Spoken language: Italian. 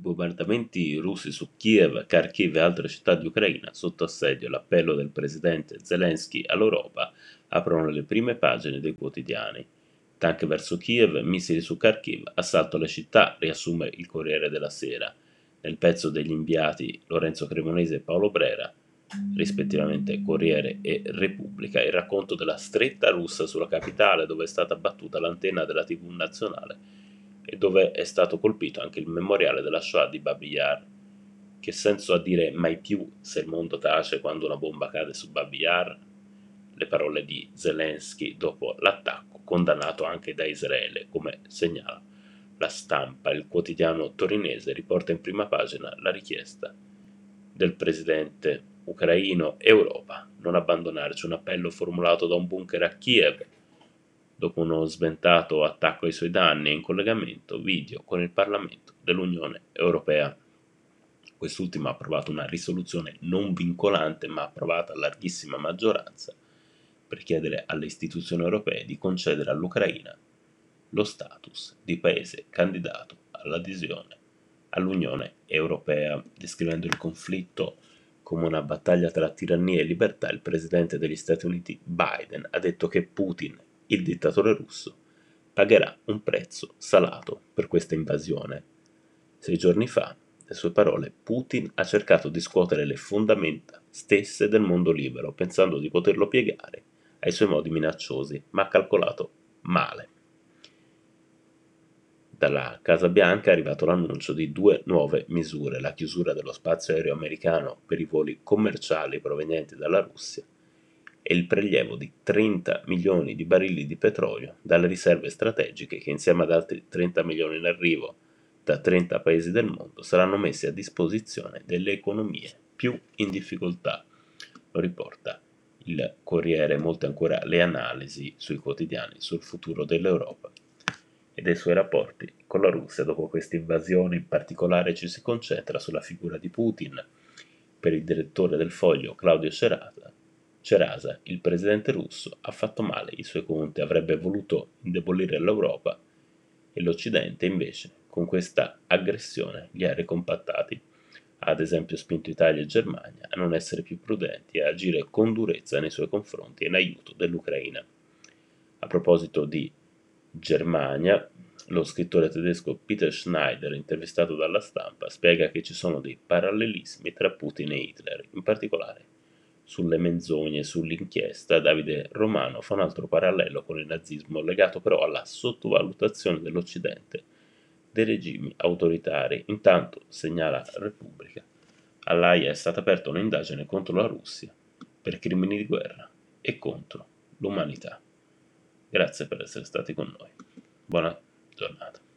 Bombardamenti russi su Kiev, Kharkiv e altre città di Ucraina sotto assedio. L'appello del presidente Zelensky all'Europa aprono le prime pagine dei quotidiani. Tank verso Kiev, missili su Kharkiv, assalto alle città, riassume il Corriere della Sera. Nel pezzo degli inviati Lorenzo Cremonese e Paolo Brera, rispettivamente Corriere e Repubblica, il racconto della stretta russa sulla capitale dove è stata battuta l'antenna della TV nazionale e dove è stato colpito anche il memoriale della Shoah di Babi Yar. Che senso ha dire mai più se il mondo tace quando una bomba cade su Babi Yar? Le parole di Zelensky dopo l'attacco, condannato anche da Israele, come segnala la stampa. Il quotidiano torinese riporta in prima pagina la richiesta del presidente ucraino Europa non abbandonarci un appello formulato da un bunker a Kiev dopo uno sventato attacco ai suoi danni in collegamento video con il Parlamento dell'Unione Europea. Quest'ultimo ha approvato una risoluzione non vincolante ma approvata a larghissima maggioranza per chiedere alle istituzioni europee di concedere all'Ucraina lo status di paese candidato all'adesione all'Unione Europea, descrivendo il conflitto come una battaglia tra tirannia e libertà, il presidente degli Stati Uniti Biden ha detto che Putin il dittatore russo pagherà un prezzo salato per questa invasione. Sei giorni fa, le sue parole, Putin ha cercato di scuotere le fondamenta stesse del mondo libero, pensando di poterlo piegare ai suoi modi minacciosi, ma ha calcolato male. Dalla Casa Bianca è arrivato l'annuncio di due nuove misure, la chiusura dello spazio aereo americano per i voli commerciali provenienti dalla Russia e il prelievo di 30 milioni di barili di petrolio dalle riserve strategiche che insieme ad altri 30 milioni in arrivo da 30 paesi del mondo saranno messi a disposizione delle economie più in difficoltà. Lo riporta il Corriere, molte ancora le analisi sui quotidiani sul futuro dell'Europa e dei suoi rapporti con la Russia dopo questa invasione. In particolare ci si concentra sulla figura di Putin. Per il direttore del foglio Claudio Cerata, Cerasa, il presidente russo, ha fatto male i suoi conti, avrebbe voluto indebolire l'Europa e l'Occidente invece con questa aggressione li ha ricompattati. Ha ad esempio spinto Italia e Germania a non essere più prudenti e a agire con durezza nei suoi confronti in aiuto dell'Ucraina. A proposito di Germania, lo scrittore tedesco Peter Schneider, intervistato dalla stampa, spiega che ci sono dei parallelismi tra Putin e Hitler, in particolare sulle menzogne sull'inchiesta, Davide Romano fa un altro parallelo con il nazismo legato però alla sottovalutazione dell'Occidente dei regimi autoritari. Intanto, segnala Repubblica, all'AIA è stata aperta un'indagine contro la Russia per crimini di guerra e contro l'umanità. Grazie per essere stati con noi. Buona giornata.